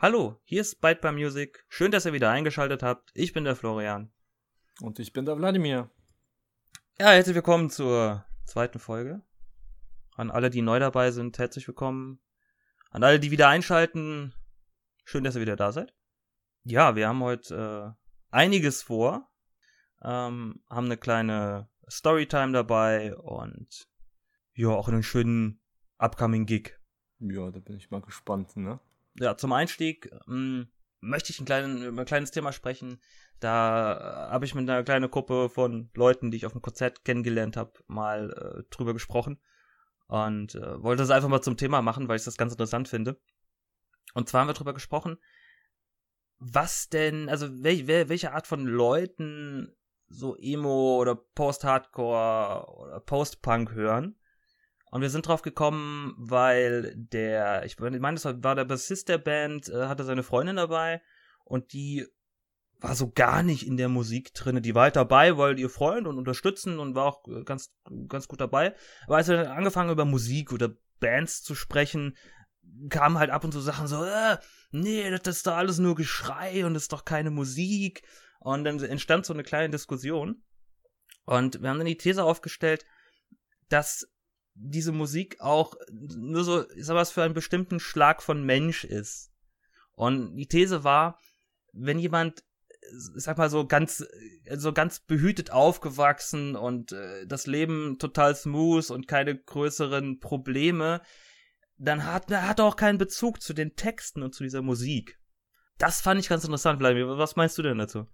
Hallo, hier ist Byte by Music. Schön, dass ihr wieder eingeschaltet habt. Ich bin der Florian. Und ich bin der Wladimir. Ja, herzlich willkommen zur zweiten Folge. An alle, die neu dabei sind, herzlich willkommen. An alle, die wieder einschalten, schön, dass ihr wieder da seid. Ja, wir haben heute äh, einiges vor. Ähm, haben eine kleine Storytime dabei und ja, auch einen schönen Upcoming Gig. Ja, da bin ich mal gespannt, ne? Ja, zum Einstieg ähm, möchte ich ein, über ein kleines Thema sprechen. Da äh, habe ich mit einer kleinen Gruppe von Leuten, die ich auf dem Konzert kennengelernt habe, mal äh, drüber gesprochen. Und äh, wollte das einfach mal zum Thema machen, weil ich das ganz interessant finde. Und zwar haben wir drüber gesprochen, was denn, also wel, wel, welche Art von Leuten so Emo oder Post-Hardcore oder Post-Punk hören und wir sind drauf gekommen, weil der, ich meine, das war der Bassist der Band, äh, hatte seine Freundin dabei und die war so gar nicht in der Musik drinne. Die war halt dabei, weil ihr Freund und unterstützen und war auch äh, ganz, ganz gut dabei. Aber als wir dann angefangen über Musik oder Bands zu sprechen, kamen halt ab und zu Sachen so, äh, nee, das ist doch alles nur Geschrei und das ist doch keine Musik. Und dann entstand so eine kleine Diskussion. Und wir haben dann die These aufgestellt, dass diese Musik auch nur so, ich sag was, für einen bestimmten Schlag von Mensch ist. Und die These war, wenn jemand, ich sag mal so ganz, so ganz behütet aufgewachsen und äh, das Leben total smooth und keine größeren Probleme, dann hat, er hat auch keinen Bezug zu den Texten und zu dieser Musik. Das fand ich ganz interessant, Vladimir. Was meinst du denn dazu?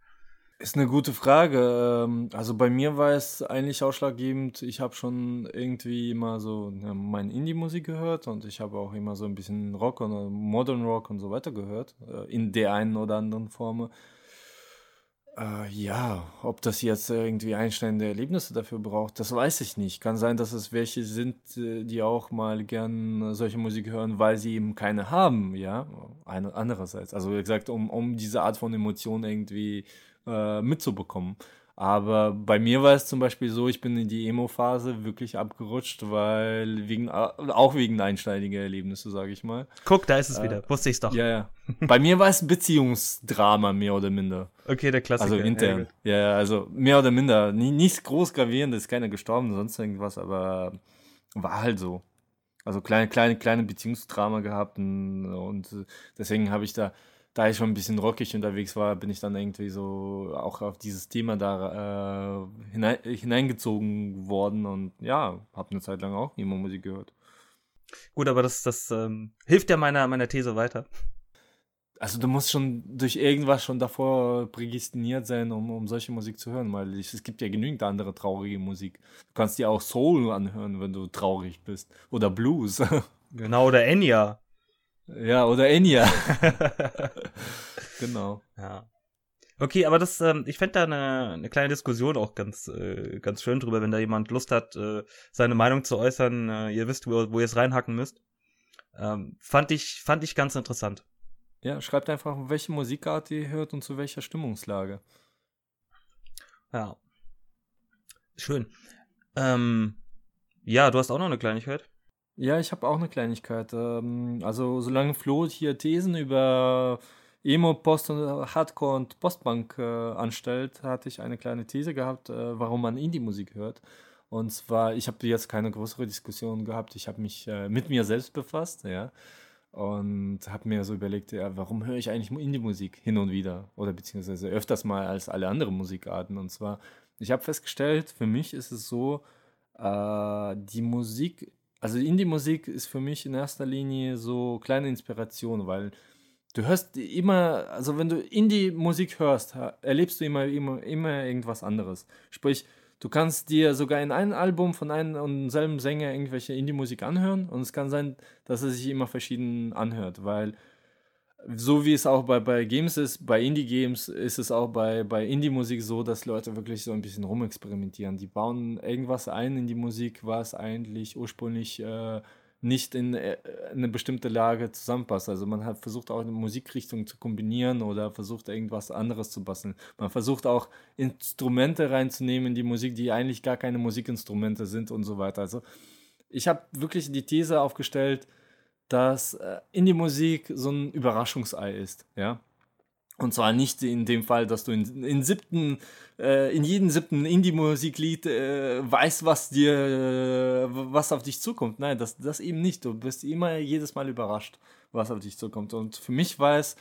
Ist eine gute Frage. Ähm, also bei mir war es eigentlich ausschlaggebend. Ich habe schon irgendwie immer so meine Indie-Musik gehört und ich habe auch immer so ein bisschen Rock und Modern Rock und so weiter gehört, äh, in der einen oder anderen Form. Äh, ja, ob das jetzt irgendwie einschneidende Erlebnisse dafür braucht, das weiß ich nicht. Kann sein, dass es welche sind, äh, die auch mal gern solche Musik hören, weil sie eben keine haben, ja. Andererseits. Also wie gesagt, um, um diese Art von Emotionen irgendwie äh, mitzubekommen. Aber bei mir war es zum Beispiel so, ich bin in die Emo-Phase wirklich abgerutscht, weil wegen, auch wegen einschneidiger Erlebnisse, sage ich mal. Guck, da ist es äh, wieder. Wusste ich's doch. Ja, ja. bei mir war es Beziehungsdrama, mehr oder minder. Okay, der Klassiker. Also intern. Ja, ja also mehr oder minder. nichts groß gravierendes, ist keiner gestorben, sonst irgendwas, aber war halt so. Also kleine, kleine, kleine Beziehungsdrama gehabt und, und deswegen habe ich da da ich schon ein bisschen rockig unterwegs war, bin ich dann irgendwie so auch auf dieses Thema da äh, hinein, hineingezogen worden und ja, habe eine Zeit lang auch immer Musik gehört. Gut, aber das, das ähm, hilft ja meiner, meiner These weiter. Also du musst schon durch irgendwas schon davor prädestiniert sein, um, um solche Musik zu hören, weil ich, es gibt ja genügend andere traurige Musik. Du kannst dir auch Soul anhören, wenn du traurig bist. Oder Blues. Genau, oder Enya. Ja, oder Enya. genau. Ja. Okay, aber das, ähm, ich fände da eine, eine kleine Diskussion auch ganz, äh, ganz schön drüber, wenn da jemand Lust hat, äh, seine Meinung zu äußern. Äh, ihr wisst, wo, wo ihr es reinhacken müsst. Ähm, fand ich, fand ich ganz interessant. Ja, schreibt einfach, welche Musikart ihr hört und zu welcher Stimmungslage. Ja. Schön. Ähm, ja, du hast auch noch eine Kleinigkeit. Ja, ich habe auch eine Kleinigkeit. Ähm, also solange Flo hier Thesen über Emo, Post und Hardcore und Postpunk äh, anstellt, hatte ich eine kleine These gehabt, äh, warum man Indie-Musik hört. Und zwar, ich habe jetzt keine größere Diskussion gehabt. Ich habe mich äh, mit mir selbst befasst, ja, und habe mir so überlegt, ja, warum höre ich eigentlich Indie-Musik hin und wieder oder beziehungsweise öfters mal als alle anderen Musikarten. Und zwar, ich habe festgestellt, für mich ist es so, äh, die Musik also Indie-Musik ist für mich in erster Linie so kleine Inspiration, weil du hörst immer, also wenn du Indie-Musik hörst, erlebst du immer, immer, immer irgendwas anderes. Sprich, du kannst dir sogar in einem Album von einem und selben Sänger irgendwelche Indie-Musik anhören und es kann sein, dass er sich immer verschieden anhört, weil so wie es auch bei, bei Games ist, bei Indie-Games ist es auch bei, bei Indie-Musik so, dass Leute wirklich so ein bisschen rumexperimentieren. Die bauen irgendwas ein in die Musik, was eigentlich ursprünglich äh, nicht in äh, eine bestimmte Lage zusammenpasst. Also man hat versucht auch eine Musikrichtung zu kombinieren oder versucht irgendwas anderes zu basteln. Man versucht auch Instrumente reinzunehmen in die Musik, die eigentlich gar keine Musikinstrumente sind und so weiter. Also ich habe wirklich die These aufgestellt, dass äh, Indie-Musik so ein Überraschungsei ist, ja. Und zwar nicht in dem Fall, dass du in, in siebten, äh, in jedem siebten Indie-Musiklied äh, weißt, was dir, äh, was auf dich zukommt. Nein, das, das eben nicht. Du bist immer jedes Mal überrascht, was auf dich zukommt. Und für mich war es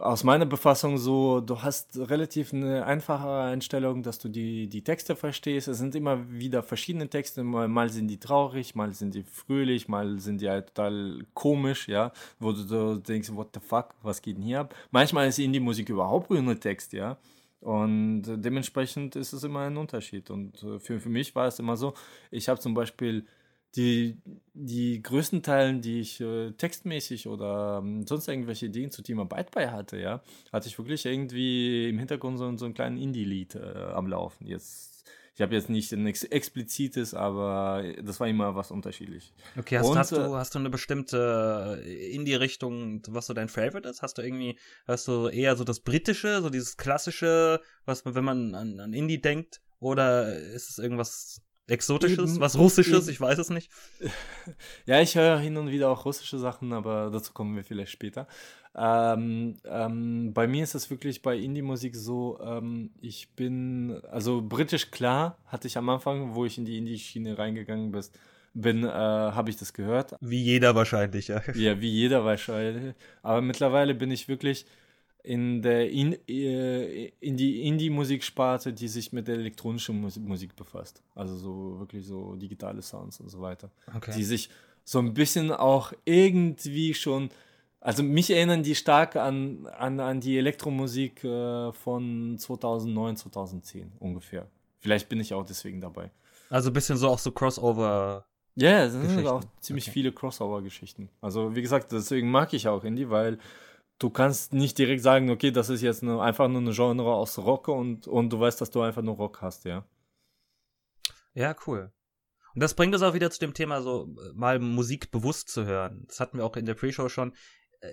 aus meiner Befassung so, du hast relativ eine einfache Einstellung, dass du die, die Texte verstehst. Es sind immer wieder verschiedene Texte. Mal, mal sind die traurig, mal sind die fröhlich, mal sind die halt total komisch, ja, wo du so denkst, what the fuck, was geht denn hier ab? Manchmal ist Indie-Musik überhaupt ohne Text, ja. Und dementsprechend ist es immer ein Unterschied. Und äh, für, für mich war es immer so, ich habe zum Beispiel die, die größten Teilen, die ich äh, textmäßig oder ähm, sonst irgendwelche Ideen zu Thema Byte bei hatte, ja, hatte ich wirklich irgendwie im Hintergrund so, so einen kleinen Indie-Lied äh, am Laufen. Jetzt, ich habe jetzt nicht ein ex explizites, aber das war immer was unterschiedlich. Okay, hast, Und, hast, du, äh, hast du eine bestimmte äh, Indie-Richtung, was so dein Favorite ist? Hast du irgendwie, hast du eher so das Britische, so dieses klassische, was wenn man an, an Indie denkt, oder ist es irgendwas Exotisches, was Russisches, ich weiß es nicht. Ja, ich höre hin und wieder auch russische Sachen, aber dazu kommen wir vielleicht später. Ähm, ähm, bei mir ist es wirklich bei Indie-Musik so, ähm, ich bin, also britisch klar, hatte ich am Anfang, wo ich in die Indie-Schiene reingegangen bin, bin, äh, habe ich das gehört. Wie jeder wahrscheinlich, ja. Ja, wie jeder wahrscheinlich. Aber mittlerweile bin ich wirklich in der in, äh, in die Indie-Musiksparte, die sich mit der elektronischen Musik befasst. Also so wirklich so digitale Sounds und so weiter. Okay. Die sich so ein bisschen auch irgendwie schon, also mich erinnern die stark an, an, an die Elektromusik äh, von 2009, 2010 ungefähr. Vielleicht bin ich auch deswegen dabei. Also ein bisschen so auch so Crossover. Ja, yeah, es sind auch ziemlich okay. viele Crossover-Geschichten. Also wie gesagt, deswegen mag ich auch Indie, weil du kannst nicht direkt sagen, okay, das ist jetzt eine, einfach nur eine Genre aus Rock und, und du weißt, dass du einfach nur Rock hast, ja. Ja, cool. Und das bringt uns auch wieder zu dem Thema, so mal Musik bewusst zu hören. Das hatten wir auch in der Pre-Show schon.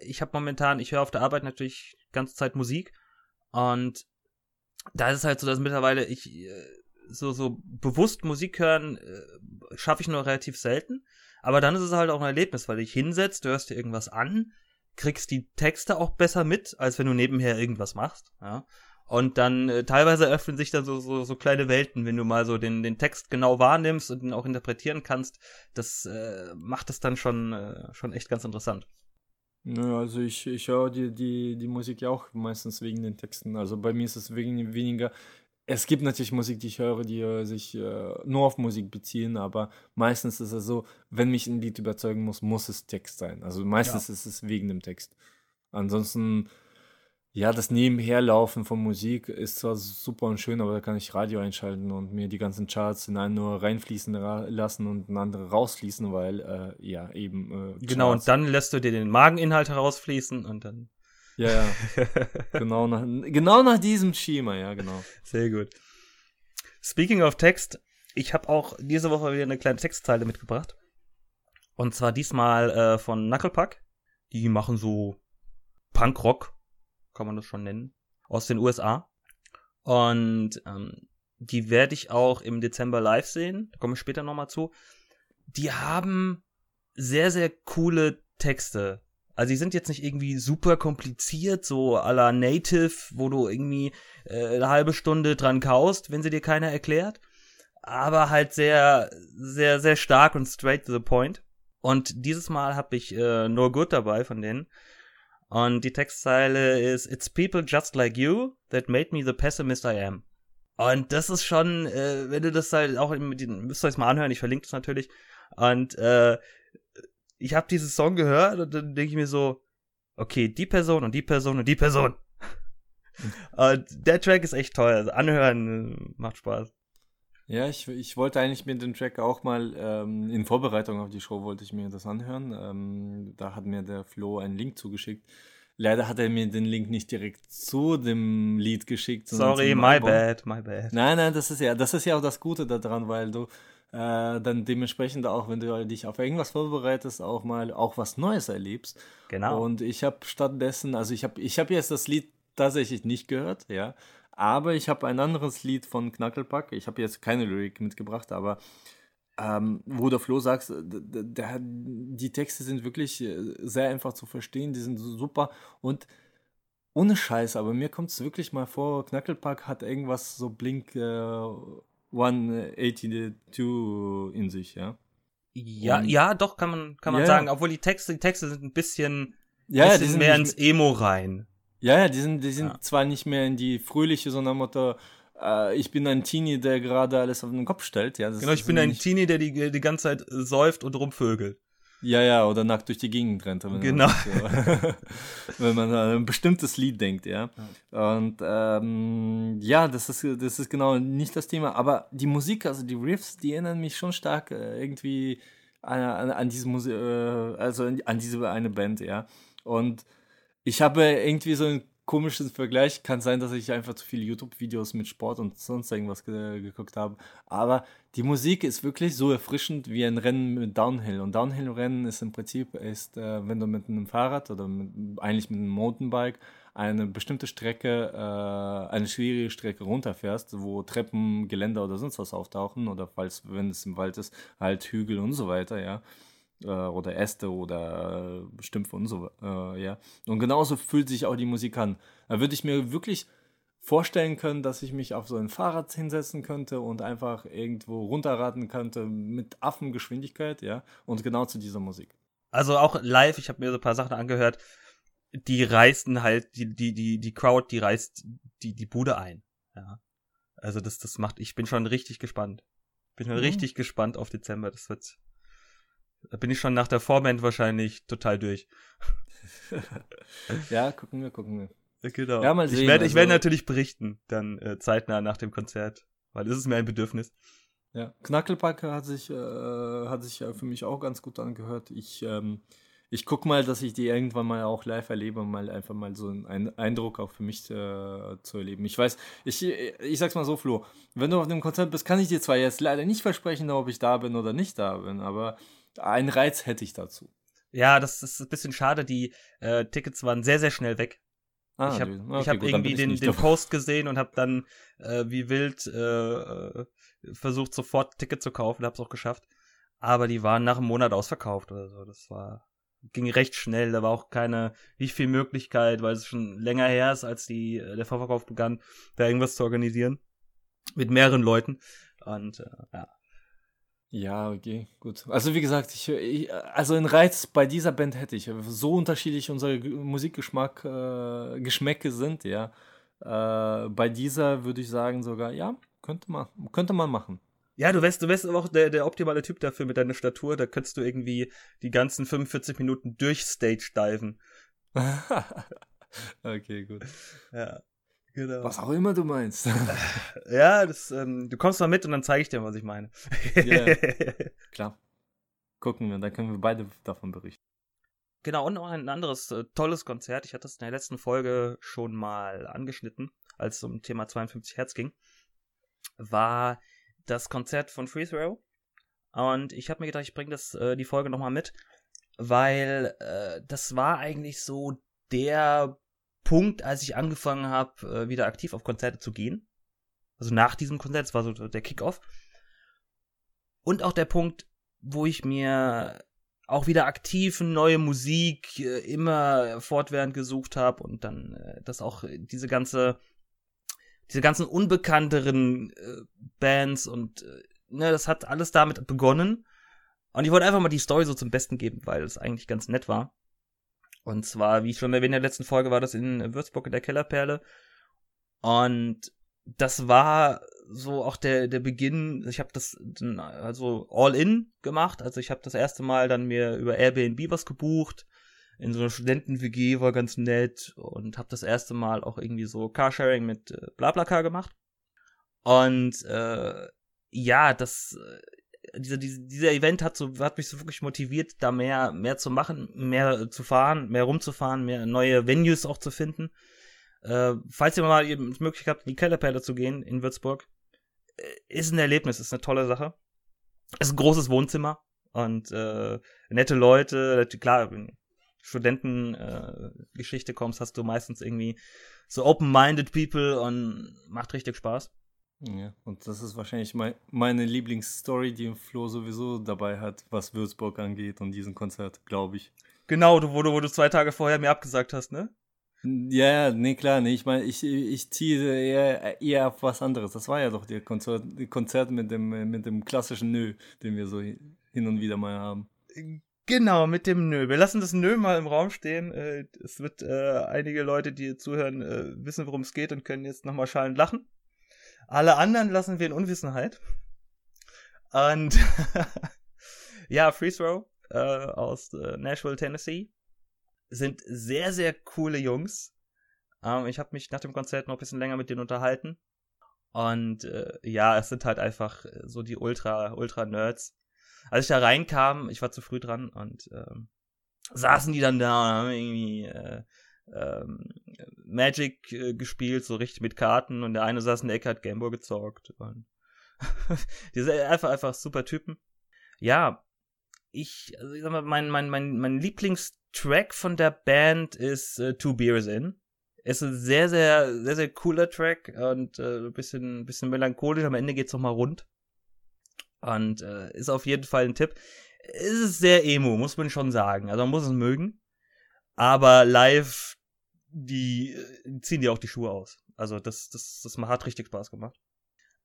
Ich habe momentan, ich höre auf der Arbeit natürlich ganze Zeit Musik und da ist es halt so, dass mittlerweile ich äh, so, so bewusst Musik hören äh, schaffe ich nur relativ selten. Aber dann ist es halt auch ein Erlebnis, weil dich hinsetzt, du hörst dir irgendwas an, kriegst die Texte auch besser mit, als wenn du nebenher irgendwas machst. Ja. Und dann äh, teilweise öffnen sich dann so, so, so kleine Welten, wenn du mal so den, den Text genau wahrnimmst und ihn auch interpretieren kannst. Das äh, macht es dann schon, äh, schon echt ganz interessant. Ja, also ich, ich höre die, die, die Musik ja auch meistens wegen den Texten. Also bei mir ist es wegen, weniger es gibt natürlich Musik, die ich höre, die äh, sich äh, nur auf Musik beziehen, aber meistens ist es so, wenn mich ein Lied überzeugen muss, muss es Text sein. Also meistens ja. ist es wegen dem Text. Ansonsten, ja, das Nebenherlaufen von Musik ist zwar super und schön, aber da kann ich Radio einschalten und mir die ganzen Charts in einen nur reinfließen lassen und in andere rausfließen, weil, äh, ja, eben. Äh, genau, und dann lässt du dir den Mageninhalt herausfließen und dann. Ja, ja. genau, nach, genau nach diesem Schema, ja, genau. Sehr gut. Speaking of Text, ich habe auch diese Woche wieder eine kleine Textzeile mitgebracht. Und zwar diesmal äh, von Knucklepuck. Die machen so Punkrock, kann man das schon nennen, aus den USA. Und ähm, die werde ich auch im Dezember live sehen. Da komme ich später nochmal zu. Die haben sehr, sehr coole Texte. Also die sind jetzt nicht irgendwie super kompliziert, so à la Native, wo du irgendwie äh, eine halbe Stunde dran kaust, wenn sie dir keiner erklärt. Aber halt sehr, sehr, sehr stark und straight to the point. Und dieses Mal habe ich äh, No Good dabei von denen. Und die Textzeile ist It's people just like you that made me the pessimist I am. Und das ist schon, äh, wenn du das halt auch, müsst ihr euch mal anhören, ich verlinke das natürlich. Und äh, ich habe diesen Song gehört und dann denke ich mir so, okay, die Person und die Person und die Person. und der Track ist echt toll. Also anhören äh, macht Spaß. Ja, ich, ich wollte eigentlich mir den Track auch mal ähm, in Vorbereitung auf die Show wollte ich mir das anhören. Ähm, da hat mir der Flo einen Link zugeschickt. Leider hat er mir den Link nicht direkt zu dem Lied geschickt. Sorry, my bad, my bad. Nein, nein, das ist ja, das ist ja auch das Gute daran, weil du äh, dann dementsprechend auch, wenn du dich auf irgendwas vorbereitest, auch mal auch was Neues erlebst. Genau. Und ich habe stattdessen, also ich habe ich hab jetzt das Lied tatsächlich nicht gehört, ja, aber ich habe ein anderes Lied von Knackelpack. Ich habe jetzt keine Lyrik mitgebracht, aber ähm, wo der Flo sagt, äh, der, die Texte sind wirklich äh, sehr einfach zu verstehen, die sind super und ohne Scheiß, aber mir kommt es wirklich mal vor, Knucklepack hat irgendwas so Blink äh, 182 in sich, ja. Ja, und, ja, doch, kann man, kann man ja, sagen, obwohl die Texte, die Texte sind ein bisschen, ja, bisschen die sind mehr ins Emo rein. Ja, ja, die sind, die sind ja. zwar nicht mehr in die fröhliche, sondern Motto, äh, ich bin ein Teenie, der gerade alles auf den Kopf stellt. Ja, genau, ich bin ein Teenie, der die, die ganze Zeit säuft und rumvögelt. Ja, ja, oder nackt durch die Gegend rennt. genau. Man so, wenn man an ein bestimmtes Lied denkt, ja. Und ähm, ja, das ist, das ist genau nicht das Thema. Aber die Musik, also die Riffs, die erinnern mich schon stark äh, irgendwie an, an, an diese Musik, äh, also an diese eine Band, ja. Und ich habe irgendwie so ein komischen Vergleich. Kann sein, dass ich einfach zu viele YouTube-Videos mit Sport und sonst irgendwas ge geguckt habe. Aber die Musik ist wirklich so erfrischend wie ein Rennen mit Downhill. Und Downhill-Rennen ist im Prinzip, ist, äh, wenn du mit einem Fahrrad oder mit, eigentlich mit einem Mountainbike eine bestimmte Strecke, äh, eine schwierige Strecke runterfährst, wo Treppen, Geländer oder sonst was auftauchen oder falls, wenn es im Wald ist, halt Hügel und so weiter, ja äh, oder Äste oder äh, Stümpfe und so, äh, ja. Und genauso fühlt sich auch die Musik an. Da würde ich mir wirklich vorstellen können, dass ich mich auf so ein Fahrrad hinsetzen könnte und einfach irgendwo runterraten könnte mit Affengeschwindigkeit, ja, und genau zu dieser Musik. Also auch live, ich habe mir so ein paar Sachen angehört, die reißen halt, die, die, die, die Crowd, die reißt die, die Bude ein, ja. Also das, das macht, ich bin schon richtig gespannt. Bin schon mhm. richtig gespannt auf Dezember, das wird, da bin ich schon nach der Vorband wahrscheinlich total durch. ja, gucken wir, gucken wir. Genau. Ja, mal sehen, ich werde also, werd natürlich berichten, dann äh, zeitnah nach dem Konzert, weil es ist mir ein Bedürfnis. Ja, Knackelpack hat sich, äh, hat sich für mich auch ganz gut angehört. Ich, ähm, ich guck mal, dass ich die irgendwann mal auch live erlebe, um mal einfach mal so einen Eindruck auch für mich äh, zu erleben. Ich weiß, ich, ich sag's mal so, Flo, wenn du auf dem Konzert bist, kann ich dir zwar jetzt leider nicht versprechen, ob ich da bin oder nicht da bin, aber einen Reiz hätte ich dazu. Ja, das ist ein bisschen schade. Die äh, Tickets waren sehr, sehr schnell weg. Ah, ich habe okay, hab irgendwie den, den Post gesehen und habe dann äh, wie wild äh, versucht, sofort Ticket zu kaufen. Habe es auch geschafft. Aber die waren nach einem Monat ausverkauft oder so. Das war ging recht schnell. Da war auch keine nicht viel Möglichkeit, weil es schon länger her ist, als die äh, der Vorverkauf begann, da irgendwas zu organisieren mit mehreren Leuten. Und äh, ja, ja, okay, gut. Also wie gesagt, ich, ich, also einen Reiz bei dieser Band hätte ich. So unterschiedlich unsere Musikgeschmack, äh, Geschmäcke sind, ja. Äh, bei dieser würde ich sagen sogar, ja, könnte man, könnte man machen. Ja, du wärst, du wärst aber auch der, der optimale Typ dafür mit deiner Statur. Da könntest du irgendwie die ganzen 45 Minuten durch Stage diven. okay, gut. Ja. Genau. Was auch immer du meinst. ja, das, ähm, du kommst mal mit und dann zeige ich dir, was ich meine. yeah. Klar. Gucken wir, dann können wir beide davon berichten. Genau, und noch ein anderes äh, tolles Konzert. Ich hatte es in der letzten Folge schon mal angeschnitten, als es um Thema 52 Hertz ging. War das Konzert von Free Throw. Und ich habe mir gedacht, ich bringe das äh, die Folge nochmal mit, weil äh, das war eigentlich so der Punkt, als ich angefangen habe, äh, wieder aktiv auf Konzerte zu gehen. Also nach diesem Konzert, das war so der Kickoff. Und auch der Punkt, wo ich mir auch wieder aktiv neue Musik äh, immer fortwährend gesucht habe und dann äh, das auch diese ganze diese ganzen unbekannteren Bands und ne, das hat alles damit begonnen und ich wollte einfach mal die Story so zum Besten geben, weil es eigentlich ganz nett war. Und zwar, wie ich schon erwähnt in der letzten Folge, war das in Würzburg in der Kellerperle. Und das war so auch der, der Beginn. Ich habe das also all in gemacht. Also ich habe das erste Mal dann mir über Airbnb was gebucht. In so einer Studenten-WG war ganz nett und habe das erste Mal auch irgendwie so Carsharing mit äh, Blablacar gemacht. Und äh, ja, das dieser, dieser, Event hat so, hat mich so wirklich motiviert, da mehr, mehr zu machen, mehr zu fahren, mehr rumzufahren, mehr neue Venues auch zu finden. Äh, falls ihr mal die Möglichkeit habt, in die Kellerperle zu gehen in Würzburg, äh, ist ein Erlebnis, ist eine tolle Sache. Ist ein großes Wohnzimmer und äh, nette Leute, klar, Studentengeschichte äh, kommst, hast du meistens irgendwie so open-minded people und macht richtig Spaß. Ja, und das ist wahrscheinlich mein, meine Lieblingsstory, die Flo sowieso dabei hat, was Würzburg angeht und diesen Konzert, glaube ich. Genau, du, wo, du, wo du zwei Tage vorher mir abgesagt hast, ne? Ja, nee, klar, nee, ich meine, ich, ich ziehe eher, eher auf was anderes. Das war ja doch der Konzert, Konzert mit, dem, mit dem klassischen Nö, den wir so hin und wieder mal haben. Genau, mit dem Nö. Wir lassen das Nö mal im Raum stehen. Äh, es wird äh, einige Leute, die zuhören, äh, wissen, worum es geht und können jetzt nochmal schallend lachen. Alle anderen lassen wir in Unwissenheit. Und ja, Free Throw äh, aus äh, Nashville, Tennessee sind sehr, sehr coole Jungs. Ähm, ich habe mich nach dem Konzert noch ein bisschen länger mit denen unterhalten. Und äh, ja, es sind halt einfach so die Ultra, Ultra-Nerds. Als ich da reinkam, ich war zu früh dran und ähm, saßen die dann da und haben irgendwie äh, ähm, Magic äh, gespielt, so richtig mit Karten und der eine saß in der Ecke, hat Gameboy gezockt und die sind einfach, einfach super Typen. Ja, ich, also ich sag mal, mein, mein, mein, mein Lieblingstrack von der Band ist äh, Two Beers In. Es ist ein sehr, sehr, sehr, sehr cooler Track und äh, ein bisschen, bisschen melancholisch. Am Ende geht's nochmal rund. Und äh, ist auf jeden Fall ein Tipp. Es ist sehr emo, muss man schon sagen. Also man muss es mögen. Aber live, die, äh, ziehen dir auch die Schuhe aus. Also das, das, das hat richtig Spaß gemacht.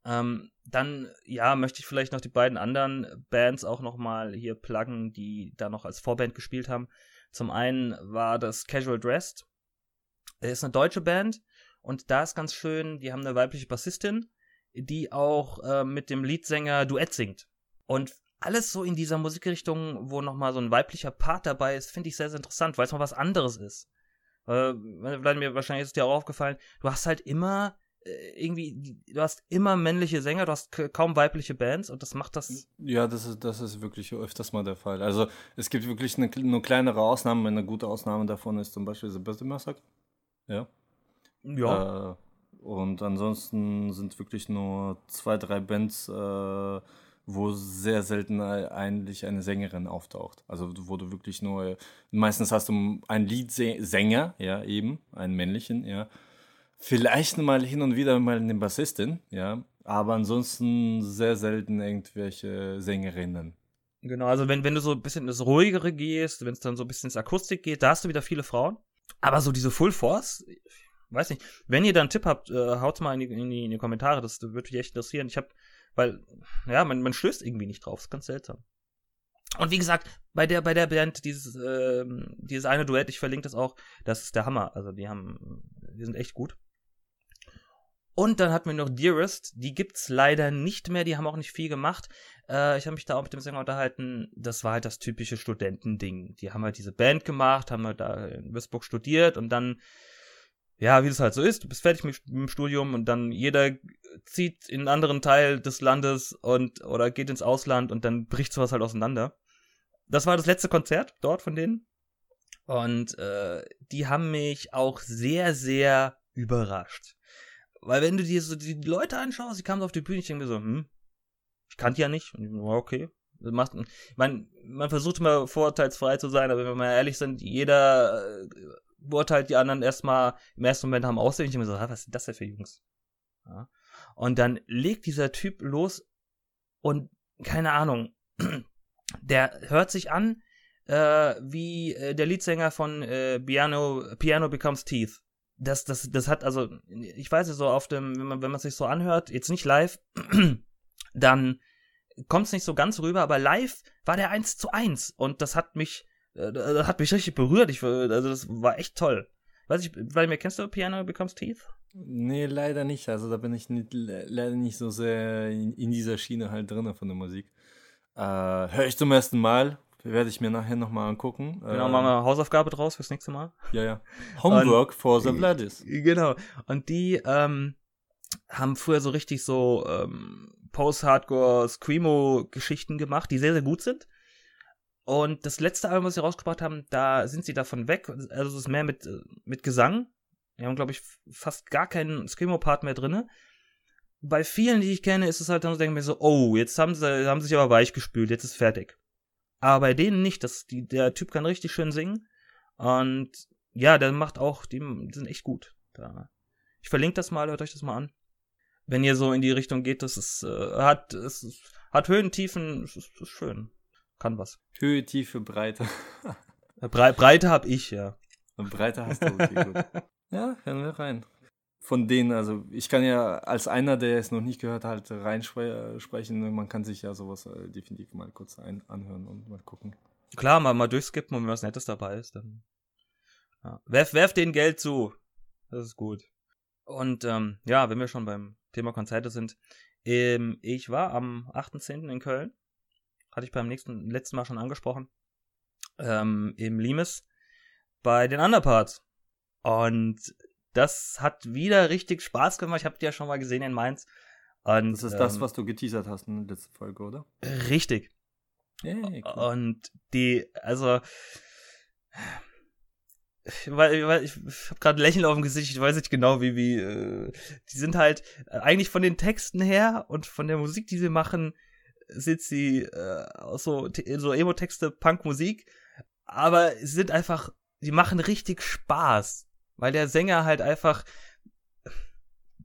Ähm, dann, ja, möchte ich vielleicht noch die beiden anderen Bands auch nochmal hier pluggen, die da noch als Vorband gespielt haben. Zum einen war das Casual Dressed. Es ist eine deutsche Band und da ist ganz schön, die haben eine weibliche Bassistin, die auch äh, mit dem Leadsänger Duett singt. Und alles so in dieser Musikrichtung, wo nochmal so ein weiblicher Part dabei ist, finde ich sehr, sehr interessant, weil es mal was anderes ist. Äh, Vladimir, wahrscheinlich ist es dir auch aufgefallen, du hast halt immer äh, irgendwie, du hast immer männliche Sänger, du hast kaum weibliche Bands und das macht das. Ja, das ist, das ist wirklich öfters mal der Fall. Also es gibt wirklich eine, nur kleinere Ausnahmen. Eine gute Ausnahme davon ist zum Beispiel The Birthday Massacre. Ja. Ja. Äh, und ansonsten sind wirklich nur zwei, drei Bands, äh, wo sehr selten eigentlich eine Sängerin auftaucht. Also wo du wirklich nur, meistens hast du einen Leadsänger, ja, eben, einen männlichen, ja Vielleicht mal hin und wieder mal eine Bassistin, ja. Aber ansonsten sehr selten irgendwelche Sängerinnen. Genau, also wenn, wenn du so ein bisschen ins Ruhigere gehst, wenn es dann so ein bisschen ins Akustik geht, da hast du wieder viele Frauen. Aber so diese Full Force, weiß nicht. Wenn ihr da einen Tipp habt, äh, haut mal in die, in, die, in die Kommentare, das würde mich echt interessieren. Ich habe, weil, ja, man, man stößt irgendwie nicht drauf, ist ganz seltsam. Und wie gesagt, bei der, bei der Band, dieses, äh, dieses eine Duett, ich verlinke das auch, das ist der Hammer. Also die haben, die sind echt gut. Und dann hatten wir noch Dearest, die gibt's leider nicht mehr, die haben auch nicht viel gemacht. Äh, ich habe mich da auch mit dem Sänger unterhalten, das war halt das typische Studentending. Die haben halt diese Band gemacht, haben halt da in Würzburg studiert und dann, ja, wie das halt so ist, du bist fertig mit, mit dem Studium und dann jeder zieht in einen anderen Teil des Landes und oder geht ins Ausland und dann bricht sowas halt auseinander. Das war das letzte Konzert dort von denen. Und äh, die haben mich auch sehr, sehr überrascht. Weil wenn du dir so die Leute anschaust, die kamen auf die Bühne, ich denke mir so, hm, ich kannte ja nicht. Und okay. Macht, man, man versucht immer vorurteilsfrei zu sein, aber wenn wir mal ehrlich sind, jeder äh, beurteilt die anderen erstmal im ersten Moment haben Aussehen. Ich denke mir so, was sind das denn für Jungs? Ja. Und dann legt dieser Typ los und keine Ahnung, der hört sich an äh, wie äh, der Leadsänger von äh, Piano, Piano Becomes Teeth das, das, das hat, also, ich weiß nicht, so auf dem, wenn man, wenn man sich so anhört, jetzt nicht live, dann kommt es nicht so ganz rüber, aber live war der 1 zu 1 und das hat mich, das hat mich richtig berührt. Ich, also das war echt toll. Weiß ich, weil mir kennst du Piano Becomes Teeth? Nee, leider nicht. Also da bin ich nicht, leider nicht so sehr in, in dieser Schiene halt drin von der Musik. Äh, Höre ich zum ersten Mal, werde ich mir nachher nochmal angucken. Genau, ähm, machen wir Hausaufgabe draus fürs nächste Mal. Ja, ja. Homework und, for the Bloodies. Genau. Und die ähm, haben früher so richtig so ähm, Post-Hardcore Screamo-Geschichten gemacht, die sehr, sehr gut sind. Und das letzte Album, was sie rausgebracht haben, da sind sie davon weg. Also es ist mehr mit, mit Gesang. Die haben, glaube ich, fast gar keinen Screamo-Part mehr drinne. Bei vielen, die ich kenne, ist es halt dann so, denke ich mir so, oh, jetzt haben sie, haben sie sich aber weich gespült, jetzt ist fertig. Aber bei denen nicht. Das, die, der Typ kann richtig schön singen. Und ja, der macht auch, die, die sind echt gut. Da. Ich verlinke das mal, hört euch das mal an. wenn ihr so in die Richtung geht, das ist, äh, hat, es hat Höhen, Tiefen, ist, ist schön. Kann was. Höhe, Tiefe, Breite. Bre Breite hab ich, ja. Und Breite hast du, okay, gut. ja, hören wir rein. Von denen, also ich kann ja als einer, der es noch nicht gehört hat, reinsprechen. Man kann sich ja sowas äh, definitiv mal kurz ein anhören und mal gucken. Klar, mal, mal durchskippen und wenn was Nettes dabei ist, dann. Ja. Werf, werf den Geld zu. Das ist gut. Und ähm, ja, wenn wir schon beim Thema Konzerte sind, ähm, ich war am 8.10. in Köln. Hatte ich beim nächsten, letzten Mal schon angesprochen. Ähm, Im Limes bei den Underparts. Und das hat wieder richtig Spaß gemacht. Ich habe die ja schon mal gesehen in Mainz. Und, das ist ähm, das, was du geteasert hast in der letzten Folge, oder? Richtig. Hey. Und die, also, weil, weil ich, ich habe gerade Lächeln auf dem Gesicht, ich weiß nicht genau, wie, wie, äh, die sind halt äh, eigentlich von den Texten her und von der Musik, die sie machen, sind sie äh, so, so Emo-Texte, Punk-Musik, aber sie sind einfach, die machen richtig Spaß, weil der Sänger halt einfach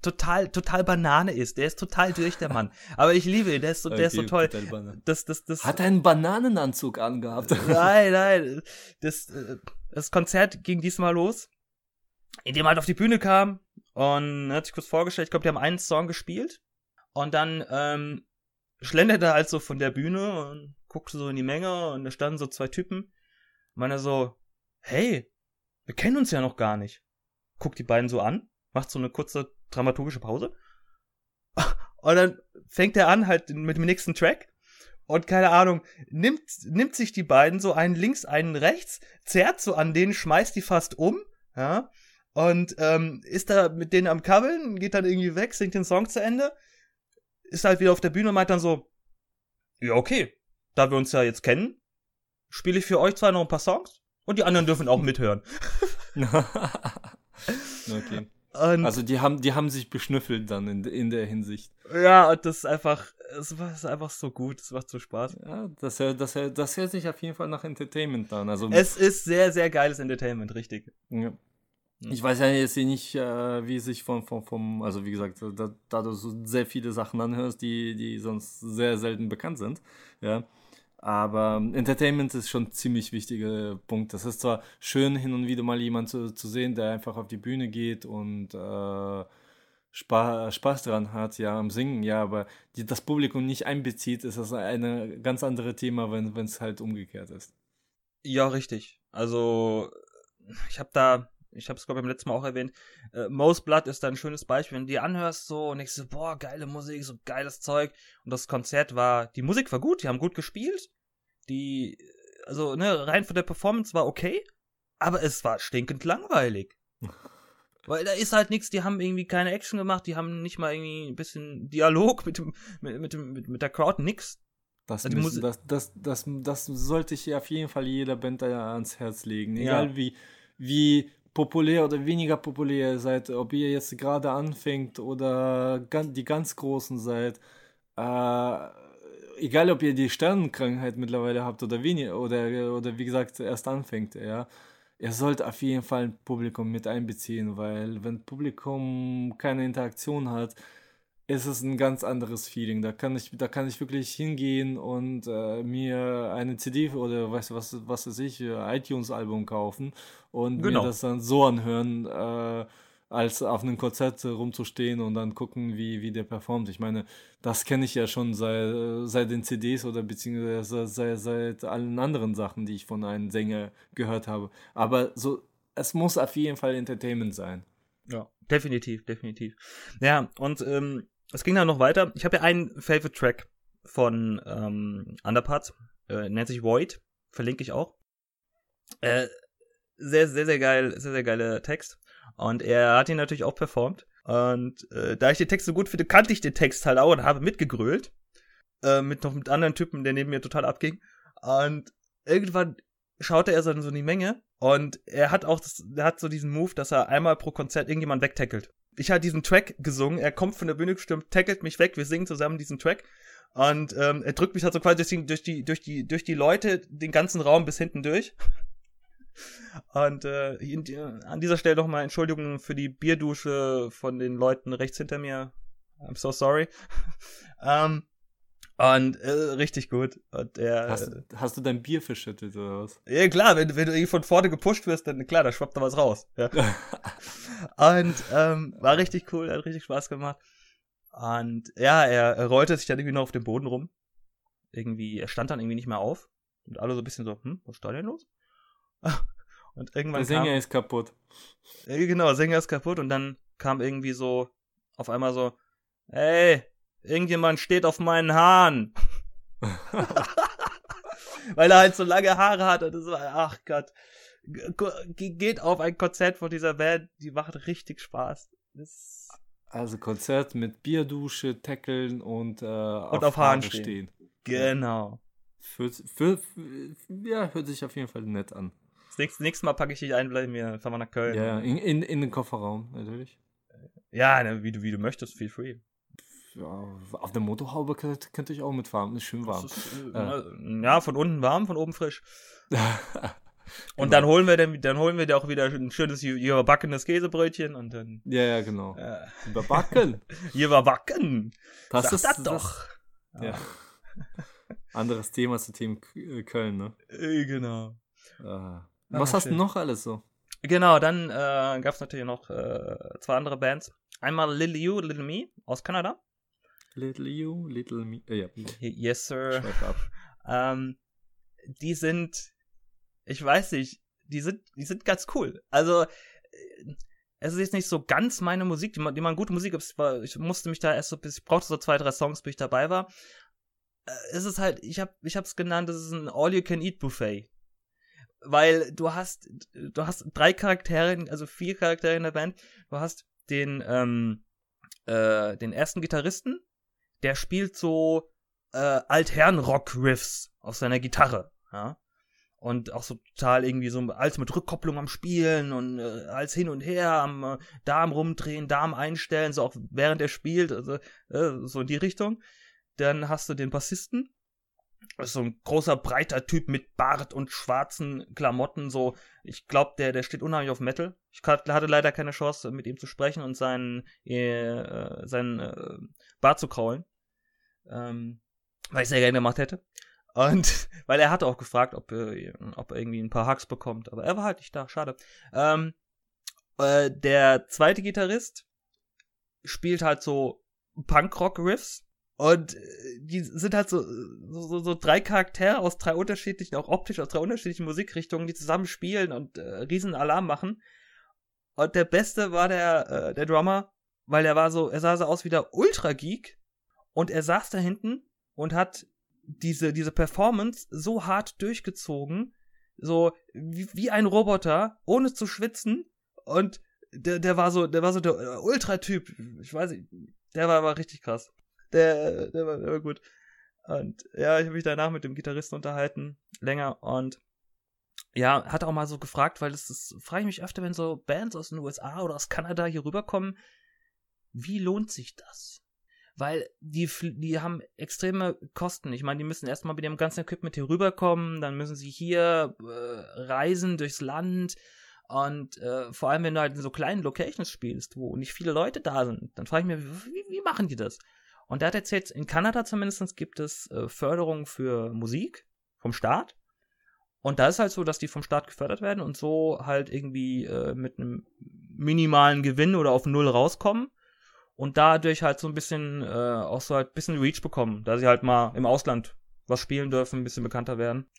total, total Banane ist. Der ist total durch, der Mann. Aber ich liebe ihn, der ist so, der okay, ist so toll. Das, das, das, Hat er einen Bananenanzug angehabt? Nein, nein. Das, äh, das Konzert ging diesmal los, indem er halt auf die Bühne kam und hat sich kurz vorgestellt. Ich glaube, die haben einen Song gespielt. Und dann ähm, schlenderte er halt so von der Bühne und guckte so in die Menge und da standen so zwei Typen. Meiner so, hey, wir kennen uns ja noch gar nicht. Guckt die beiden so an, macht so eine kurze dramaturgische Pause. Und dann fängt er an halt mit dem nächsten Track. Und keine Ahnung, nimmt, nimmt sich die beiden so einen links, einen rechts, zerrt so an denen, schmeißt die fast um, ja, und ähm, ist da mit denen am Kabbeln, geht dann irgendwie weg, singt den Song zu Ende, ist halt wieder auf der Bühne und meint dann so, ja, okay, da wir uns ja jetzt kennen, spiele ich für euch zwar noch ein paar Songs und die anderen dürfen auch mithören. okay. Und also die haben, die haben sich beschnüffelt dann in, in der Hinsicht. Ja, und das ist einfach, es ist einfach so gut, es macht so Spaß. Ja, das, das, das hört sich auf jeden Fall nach Entertainment an. Also es ist sehr, sehr geiles Entertainment, richtig. Ja. Ich weiß ja jetzt nicht, äh, wie es sich von, von, vom, also wie gesagt, da, da du so sehr viele Sachen anhörst, die, die sonst sehr selten bekannt sind, ja, aber Entertainment ist schon ein ziemlich wichtiger Punkt. Das ist zwar schön, hin und wieder mal jemand zu, zu sehen, der einfach auf die Bühne geht und äh, Spaß, Spaß dran hat, ja, am Singen, ja, aber die, das Publikum nicht einbezieht, ist das ein ganz anderes Thema, wenn es halt umgekehrt ist. Ja, richtig. Also, ich habe da, ich habe es glaube ich beim letzten Mal auch erwähnt, äh, Most Blood ist da ein schönes Beispiel. Wenn du die anhörst so und ich so, boah, geile Musik, so geiles Zeug. Und das Konzert war, die Musik war gut, die haben gut gespielt. Die, also, ne, rein von der Performance war okay, aber es war stinkend langweilig. Weil da ist halt nichts, die haben irgendwie keine Action gemacht, die haben nicht mal irgendwie ein bisschen Dialog mit dem, mit, mit, dem, mit, mit der Crowd, nix. Das, also müssen, das, das, das, das sollte ich auf jeden Fall jeder Band da ans Herz legen. Egal ja. wie, wie populär oder weniger populär seid, ob ihr jetzt gerade anfängt oder die ganz Großen seid, äh, egal ob ihr die Sternenkrankheit mittlerweile habt oder weniger oder, oder wie gesagt erst anfängt, ja, ihr sollt auf jeden Fall ein Publikum mit einbeziehen, weil wenn Publikum keine Interaktion hat, ist es ein ganz anderes Feeling. Da kann ich, da kann ich wirklich hingehen und äh, mir eine CD oder weißt du was, was weiß ich, iTunes-Album kaufen und genau. mir das dann so anhören, äh, als auf einem Konzert rumzustehen und dann gucken, wie, wie der performt. Ich meine, das kenne ich ja schon seit, seit den CDs oder beziehungsweise seit, seit allen anderen Sachen, die ich von einem Sänger gehört habe. Aber so, es muss auf jeden Fall Entertainment sein. Ja, definitiv, definitiv. Ja, und ähm, es ging dann noch weiter. Ich habe ja einen Favorite Track von ähm, Underparts, äh, nennt sich Void, verlinke ich auch. Äh, sehr, sehr, sehr geil, sehr, sehr geiler Text. Und er hat ihn natürlich auch performt. Und äh, da ich den Text so gut finde, kannte ich den Text halt auch und habe mitgegrölt. Äh, mit noch mit anderen Typen, der neben mir total abging. Und irgendwann schaute er so in die Menge und er hat auch, das, er hat so diesen Move, dass er einmal pro Konzert irgendjemand wegtackelt. Ich hatte diesen Track gesungen, er kommt von der Bühne gestimmt, tackelt mich weg, wir singen zusammen diesen Track und ähm, er drückt mich halt so quasi durch die, durch die, durch die, Leute den ganzen Raum bis hinten durch. Und äh, an dieser Stelle nochmal Entschuldigung für die Bierdusche von den Leuten rechts hinter mir. I'm so sorry. ähm, und äh, richtig gut. Und der, hast, hast, du dein Bier verschüttet oder was? Ja, klar, wenn, wenn du irgendwie von vorne gepusht wirst, dann klar, da schwappt da was raus. Ja. und ähm, war richtig cool, hat richtig Spaß gemacht. Und ja, er, rollte sich dann irgendwie noch auf dem Boden rum. Irgendwie, er stand dann irgendwie nicht mehr auf. Und alle so ein bisschen so, hm, was ist da denn los? Und irgendwann. Der Sänger kam, ist kaputt. Äh, genau, der Sänger ist kaputt und dann kam irgendwie so auf einmal so, hey, irgendjemand steht auf meinen Haaren. Weil er halt so lange Haare hat und das war, ach Gott. Geht auf ein Konzert von dieser Band, die macht richtig Spaß. Das also Konzert mit Bierdusche, Tackeln und, äh, und auf, Haaren stehen. stehen. Genau. Für, für, für, ja, hört sich auf jeden Fall nett an. Das nächste, nächste Mal packe ich dich ein, bleiben wir, fahren wir nach Köln. Ja, in, in, in den Kofferraum, natürlich. Ja, ne, wie, du, wie du möchtest, feel free ja, auf der Motorhaube könnte, könnte ich auch mitfahren, ist schön warm. Ist, äh, ja, von unten warm, von oben frisch. und genau. dann holen wir dann, dann holen wir dir auch wieder ein schönes überbackenes Käsebrötchen und dann. Ja, ja, genau. Äh, überbacken. überbacken. Das Sag ist das doch. Das, ja. Anderes Thema zu Team äh, Köln, ne? Äh, genau. Ah. Was hast du noch alles so? Genau, dann äh, gab es natürlich noch äh, zwei andere Bands. Einmal Little You, Little Me aus Kanada. Little you, little me. Äh, ja. Yes, sir. ähm, die sind, ich weiß nicht, die sind, die sind ganz cool. Also, äh, es ist jetzt nicht so ganz meine Musik, die man, die man gute Musik ist. Ich musste mich da erst so, ich brauchte so zwei, drei Songs, bis ich dabei war. Äh, es ist halt, ich hab, ich hab's genannt, es ist ein All-You-Can-Eat-Buffet. Weil du hast, du hast drei Charaktere, also vier Charaktere in der Band. Du hast den, ähm, äh, den ersten Gitarristen, der spielt so äh, Altherren-Rock-Riffs auf seiner Gitarre, ja. Und auch so total irgendwie so als mit Rückkopplung am Spielen und äh, als hin und her am äh, Darm rumdrehen, Darm einstellen, so auch während er spielt, also äh, so in die Richtung. Dann hast du den Bassisten, so ein großer, breiter Typ mit Bart und schwarzen Klamotten, so, ich glaube, der, der steht unheimlich auf Metal. Ich hatte leider keine Chance, mit ihm zu sprechen und seinen, äh, seinen äh, Bart zu kraulen ähm, weil ich sehr gerne gemacht hätte. Und weil er hatte auch gefragt, ob, äh, ob er irgendwie ein paar Hacks bekommt, aber er war halt nicht da, schade. Ähm, äh, der zweite Gitarrist spielt halt so Punkrock-Riffs und äh, die sind halt so, so, so, drei Charaktere aus drei unterschiedlichen, auch optisch aus drei unterschiedlichen Musikrichtungen, die zusammen spielen und äh, riesen Alarm machen. Und der Beste war der, äh, der Drummer, weil er war so, er sah so aus wie der Ultra-Geek, und er saß da hinten und hat diese, diese Performance so hart durchgezogen, so wie, wie ein Roboter, ohne zu schwitzen. Und der, der war so, der war so der Ultra-Typ. Ich weiß nicht, der war, war richtig krass. Der, der, war, der war gut. Und ja, ich habe mich danach mit dem Gitarristen unterhalten, länger und ja, hat auch mal so gefragt, weil das ist, frage ich mich öfter, wenn so Bands aus den USA oder aus Kanada hier rüberkommen, wie lohnt sich das? Weil die, die haben extreme Kosten. Ich meine, die müssen erstmal mit dem ganzen Equipment hier rüberkommen, dann müssen sie hier äh, reisen durchs Land und äh, vor allem, wenn du halt in so kleinen Locations spielst, wo nicht viele Leute da sind, dann frage ich mich, wie, wie, machen die das? Und er hat erzählt, in Kanada zumindest gibt es äh, Förderung für Musik vom Staat. Und da ist halt so, dass die vom Staat gefördert werden und so halt irgendwie äh, mit einem minimalen Gewinn oder auf Null rauskommen und dadurch halt so ein bisschen, äh, auch so halt ein bisschen Reach bekommen, da sie halt mal im Ausland was spielen dürfen, ein bisschen bekannter werden.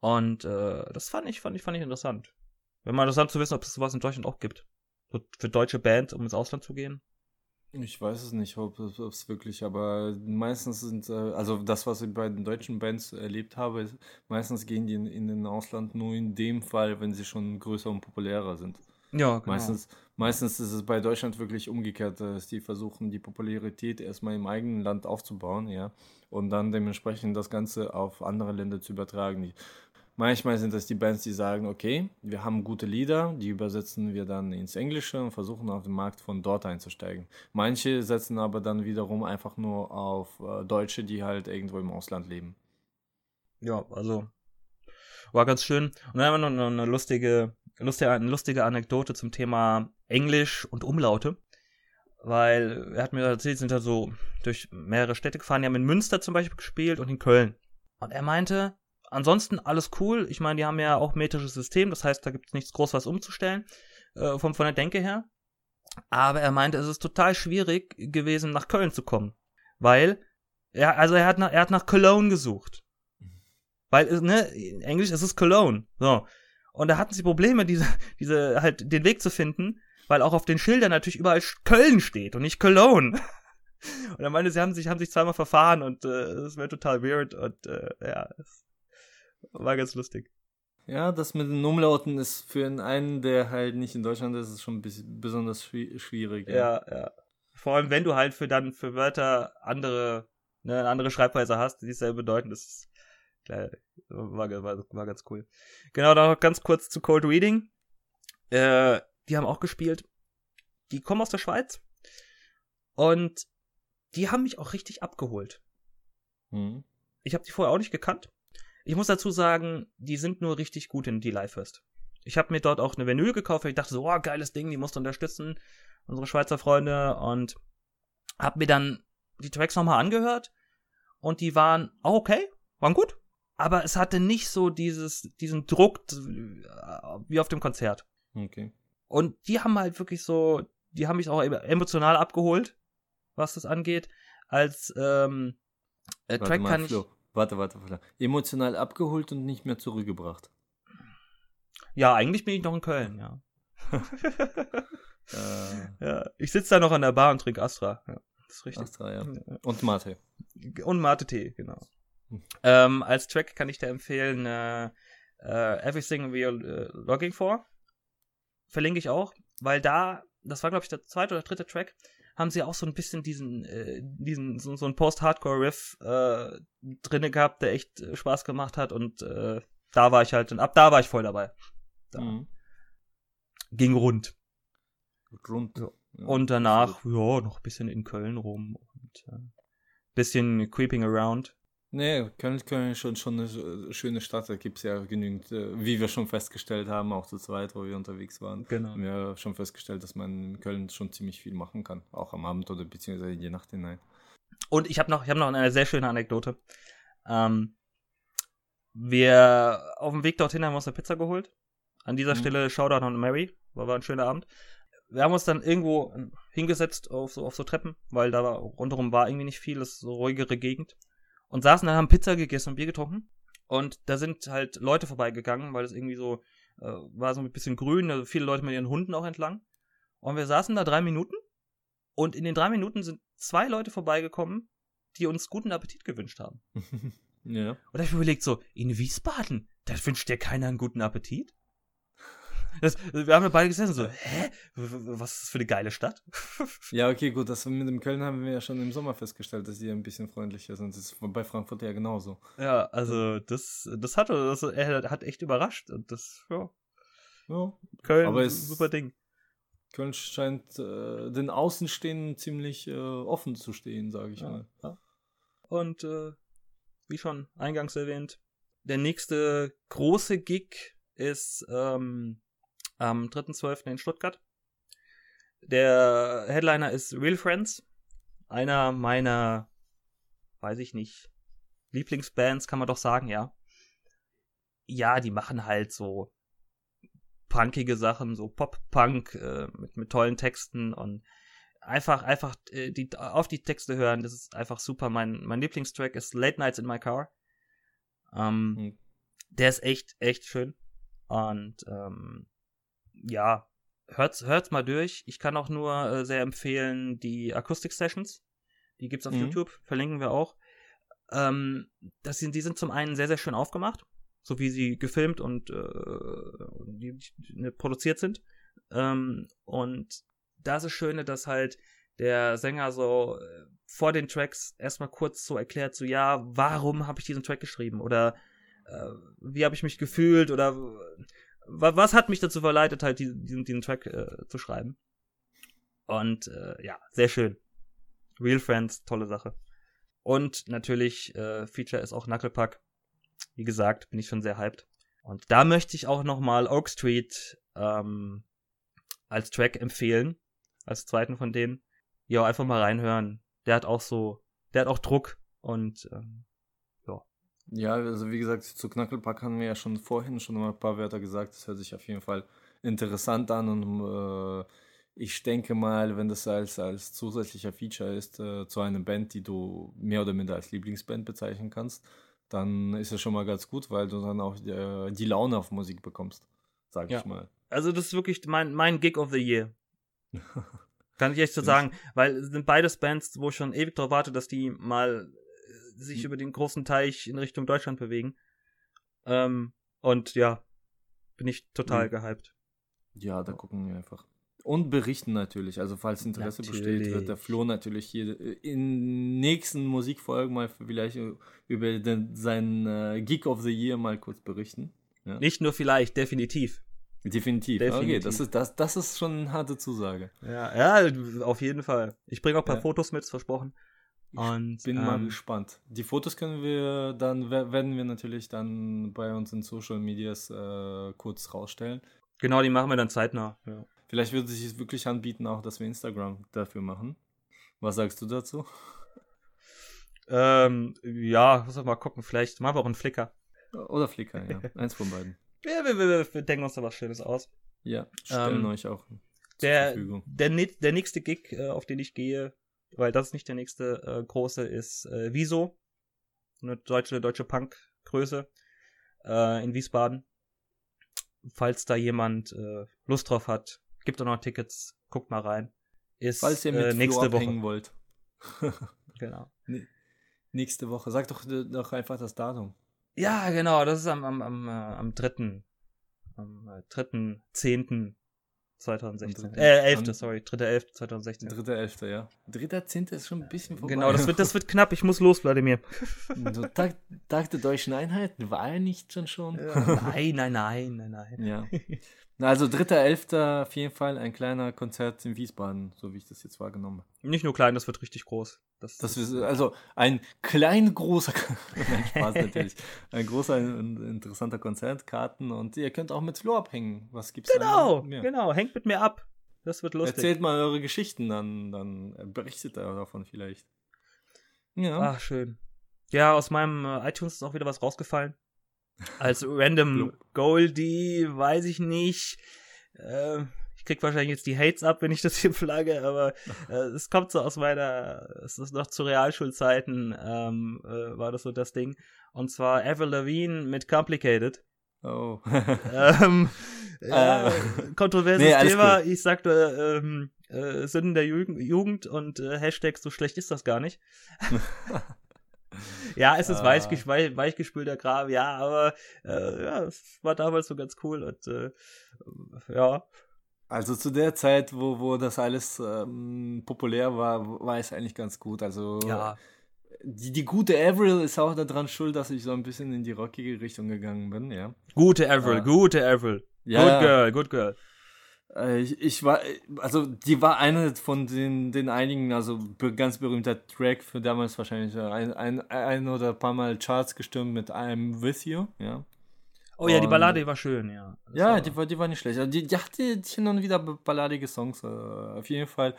Und äh, das fand ich, fand ich, fand ich interessant. Wenn man interessant zu wissen, ob es sowas in Deutschland auch gibt. So für deutsche Bands, um ins Ausland zu gehen. Ich weiß es nicht, ob es wirklich, aber meistens sind, äh, also das, was ich bei den deutschen Bands erlebt habe, ist, meistens gehen die in, in den Ausland nur in dem Fall, wenn sie schon größer und populärer sind. Ja, genau. Meistens, meistens ist es bei Deutschland wirklich umgekehrt, dass die versuchen, die Popularität erstmal im eigenen Land aufzubauen, ja, und dann dementsprechend das Ganze auf andere Länder zu übertragen. Manchmal sind das die Bands, die sagen, okay, wir haben gute Lieder, die übersetzen wir dann ins Englische und versuchen auf den Markt von dort einzusteigen. Manche setzen aber dann wiederum einfach nur auf äh, Deutsche, die halt irgendwo im Ausland leben. Ja, also war ganz schön. Und dann haben wir noch eine lustige lustige, eine lustige Anekdote zum Thema Englisch und Umlaute. weil er hat mir erzählt, sind da so durch mehrere Städte gefahren. Die haben in Münster zum Beispiel gespielt und in Köln. Und er meinte, ansonsten alles cool. Ich meine, die haben ja auch metrisches System, das heißt, da gibt es nichts groß was umzustellen, äh, von, von der Denke her. Aber er meinte, es ist total schwierig gewesen, nach Köln zu kommen. Weil, er, also er hat nach, er hat nach Cologne gesucht. Weil, ne, in Englisch ist es Cologne. So. Und da hatten sie Probleme, diese, diese, halt, den Weg zu finden, weil auch auf den Schildern natürlich überall Köln steht und nicht Cologne. Und er meinte, sie haben sich, haben sich zweimal verfahren und äh, das wäre total weird und äh, ja, es war ganz lustig. Ja, das mit den Umlauten ist für einen, der halt nicht in Deutschland ist, ist schon ein bisschen besonders schwierig. Ja. ja, ja. Vor allem, wenn du halt für dann für Wörter andere, ne, eine andere Schreibweise hast, die dieselbe bedeuten, das ist, war, war, war ganz cool. Genau, dann noch ganz kurz zu Cold Reading. Äh, die haben auch gespielt. Die kommen aus der Schweiz. Und die haben mich auch richtig abgeholt. Mhm. Ich habe die vorher auch nicht gekannt. Ich muss dazu sagen, die sind nur richtig gut in die Live Fest. Ich habe mir dort auch eine Vinyl gekauft, weil ich dachte so, oh, geiles Ding, die musst du unterstützen, unsere Schweizer Freunde. Und habe mir dann die Tracks nochmal angehört. Und die waren auch okay, waren gut. Aber es hatte nicht so dieses, diesen Druck wie auf dem Konzert. Okay. Und die haben halt wirklich so, die haben mich auch emotional abgeholt was das angeht. Als ähm, äh, Track mal, kann Flo. ich. Warte, warte, warte. Emotional abgeholt und nicht mehr zurückgebracht. Ja, eigentlich bin ich noch in Köln, ja. äh. ja ich sitze da noch an der Bar und trinke Astra. Ja, das ist richtig. Astra, ja. Und Mate. Und Mate-Tee, genau. Hm. Ähm, als Track kann ich dir empfehlen äh, uh, Everything We Are uh, Logging For. Verlinke ich auch, weil da, das war glaube ich der zweite oder dritte Track, haben sie auch so ein bisschen diesen, äh, diesen, so, so einen Post-Hardcore-Riff äh, drinne gehabt, der echt äh, Spaß gemacht hat und äh, da war ich halt, und ab da war ich voll dabei. Da. Mhm. Ging rund. Rund. Ja. Und danach, ja, noch ein bisschen in Köln rum und äh, bisschen creeping around. Nee, Köln, Köln ist schon, schon eine schöne Stadt. Da gibt es ja genügend, äh, wie wir schon festgestellt haben, auch zu zweit, wo wir unterwegs waren. Genau. Haben wir schon festgestellt, dass man in Köln schon ziemlich viel machen kann. Auch am Abend oder beziehungsweise in die Nacht hinein. Und ich habe noch, hab noch eine sehr schöne Anekdote. Ähm, wir auf dem Weg dorthin haben wir uns eine Pizza geholt. An dieser mhm. Stelle Shoutout an Mary. War, war ein schöner Abend. Wir haben uns dann irgendwo hingesetzt auf so, auf so Treppen, weil da war, rundherum war irgendwie nicht viel, das ist so ruhigere Gegend und saßen dann, haben Pizza gegessen und Bier getrunken. Und da sind halt Leute vorbeigegangen, weil das irgendwie so äh, war so ein bisschen grün, also viele Leute mit ihren Hunden auch entlang. Und wir saßen da drei Minuten und in den drei Minuten sind zwei Leute vorbeigekommen, die uns guten Appetit gewünscht haben. ja. Und da habe ich mir überlegt, so, in Wiesbaden, da wünscht dir keiner einen guten Appetit? Das, wir haben ja beide gesessen so, hä? Was ist das für eine geile Stadt? ja, okay, gut, das mit dem Köln haben wir ja schon im Sommer festgestellt, dass die ein bisschen freundlicher sind. Das ist bei Frankfurt ja genauso. Ja, also das, das hat das, er hat echt überrascht und das, ja. ja. Köln, aber es, super Ding. Köln scheint äh, den Außenstehenden ziemlich äh, offen zu stehen, sage ich ja, mal. Ja. Und äh, wie schon eingangs erwähnt, der nächste große Gig ist ähm, am 3.12. in Stuttgart. Der Headliner ist Real Friends. Einer meiner, weiß ich nicht, Lieblingsbands, kann man doch sagen, ja. Ja, die machen halt so punkige Sachen, so Pop-Punk äh, mit, mit tollen Texten und einfach, einfach äh, die, auf die Texte hören, das ist einfach super. Mein, mein Lieblingstrack ist Late Nights in My Car. Ähm, mhm. Der ist echt, echt schön. Und ähm, ja, hört's, hört's mal durch. Ich kann auch nur äh, sehr empfehlen die Akustik Sessions. Die gibt's auf mhm. YouTube, verlinken wir auch. Ähm, das sind, die sind zum einen sehr, sehr schön aufgemacht, so wie sie gefilmt und äh, die, die, ne, produziert sind. Ähm, und da ist das Schöne, dass halt der Sänger so äh, vor den Tracks erstmal kurz so erklärt, so ja, warum habe ich diesen Track geschrieben oder äh, wie habe ich mich gefühlt oder was hat mich dazu verleitet, halt diesen, diesen, Track äh, zu schreiben. Und äh, ja, sehr schön. Real Friends, tolle Sache. Und natürlich, äh, Feature ist auch Knucklepack. Wie gesagt, bin ich schon sehr hyped. Und da möchte ich auch nochmal Oak Street ähm, als Track empfehlen. Als zweiten von denen. ja, einfach mal reinhören. Der hat auch so, der hat auch Druck und ähm, ja. Also wie gesagt, zu Knackelpack haben wir ja schon vorhin schon mal ein paar Wörter gesagt. Das hört sich auf jeden Fall interessant an und äh, ich denke mal, wenn das als, als zusätzlicher Feature ist äh, zu einer Band, die du mehr oder minder als Lieblingsband bezeichnen kannst, dann ist es schon mal ganz gut, weil du dann auch äh, die Laune auf Musik bekommst, sag ja. ich mal. Also das ist wirklich mein, mein Gig of the Year. Kann ich echt so sagen, weil es sind beides Bands, wo ich schon ewig darauf warte, dass die mal sich hm. über den großen Teich in Richtung Deutschland bewegen. Ähm, und ja, bin ich total mhm. gehypt. Ja, da gucken wir einfach. Und berichten natürlich. Also falls Interesse natürlich. besteht, wird der Flo natürlich hier in nächsten Musikfolgen mal vielleicht über den, seinen äh, Geek of the Year mal kurz berichten. Ja? Nicht nur vielleicht, definitiv. Definitiv. Definitiv. Okay, das ist, das, das ist schon eine harte Zusage. Ja, ja auf jeden Fall. Ich bringe auch ein paar ja. Fotos mit, versprochen. Und, ich bin ähm, mal gespannt. Die Fotos können wir dann, werden wir natürlich dann bei uns in Social Medias äh, kurz rausstellen. Genau, die machen wir dann zeitnah. Ja. Vielleicht würde sich es wirklich anbieten, auch dass wir Instagram dafür machen. Was sagst du dazu? Ähm, ja, muss mal gucken, vielleicht machen wir auch einen Flickr. Oder Flickr, ja. Eins von beiden. Ja, wir, wir, wir, denken uns da was Schönes aus. Ja, stellen ähm, euch auch der, der, der nächste Gig, äh, auf den ich gehe, weil das ist nicht der nächste äh, große, ist äh, Wieso. Eine deutsche, deutsche Punk-Größe äh, in Wiesbaden. Falls da jemand äh, Lust drauf hat, gibt auch noch Tickets, guckt mal rein. Ist Falls ihr mit äh, nächste Woche wollt. genau. nächste Woche. Sag doch, doch einfach das Datum. Ja, genau, das ist am, am, am, äh, am 3. Am äh, 3.10. 2016. Äh, 11. sorry, 3.11. 2016. 3.11. ja. 3.10. ist schon ein bisschen vorbei. Genau, das wird, das wird knapp. Ich muss los, Vladimir. So, Tag, Tag der Deutschen Einheit war er nicht schon schon? nein, nein, nein, nein, nein. Ja. Also 3.11. auf jeden Fall ein kleiner Konzert in Wiesbaden, so wie ich das jetzt wahrgenommen habe. Nicht nur klein, das wird richtig groß. Das, das ist also ein klein großer, Nein, Spaß natürlich, ein großer, ein interessanter Konzertkarten und ihr könnt auch mit Flo abhängen. Was gibt's Genau, da genau, hängt mit mir ab. Das wird lustig. Erzählt mal eure Geschichten, dann, dann berichtet er davon vielleicht. Ja. Ach, schön. Ja, aus meinem äh, iTunes ist auch wieder was rausgefallen. Als Random Goldie, weiß ich nicht. Äh, ich krieg wahrscheinlich jetzt die Hates ab, wenn ich das hier flagge, aber äh, es kommt so aus meiner, es ist noch zu Realschulzeiten, ähm, äh, war das so das Ding. Und zwar Avril Lavigne mit Complicated. Oh. ähm, ja, äh, kontroverses nee, Thema. Gut. Ich sagte, ähm, äh, Sünden der Jugend und äh, Hashtag so schlecht ist das gar nicht. Ja, es ist ah. weich, weich, weichgespülter Kram, ja, aber äh, ja, es war damals so ganz cool und äh, ja. Also zu der Zeit, wo, wo das alles ähm, populär war, war es eigentlich ganz gut. Also ja. die, die gute Avril ist auch daran schuld, dass ich so ein bisschen in die rockige Richtung gegangen bin, ja. Gute Avril, äh, gute Avril. Ja, good girl, good girl. Äh, ich, ich, war, also die war eine von den, den einigen, also ganz berühmter Track für damals wahrscheinlich ein, ein, ein oder ein paar Mal Charts gestimmt mit I'm With You, ja. Oh ja, die Ballade war schön, ja. Das ja, war, die, war, die war nicht schlecht. Also die, die hatte hin und wieder balladige Songs, äh, auf jeden Fall.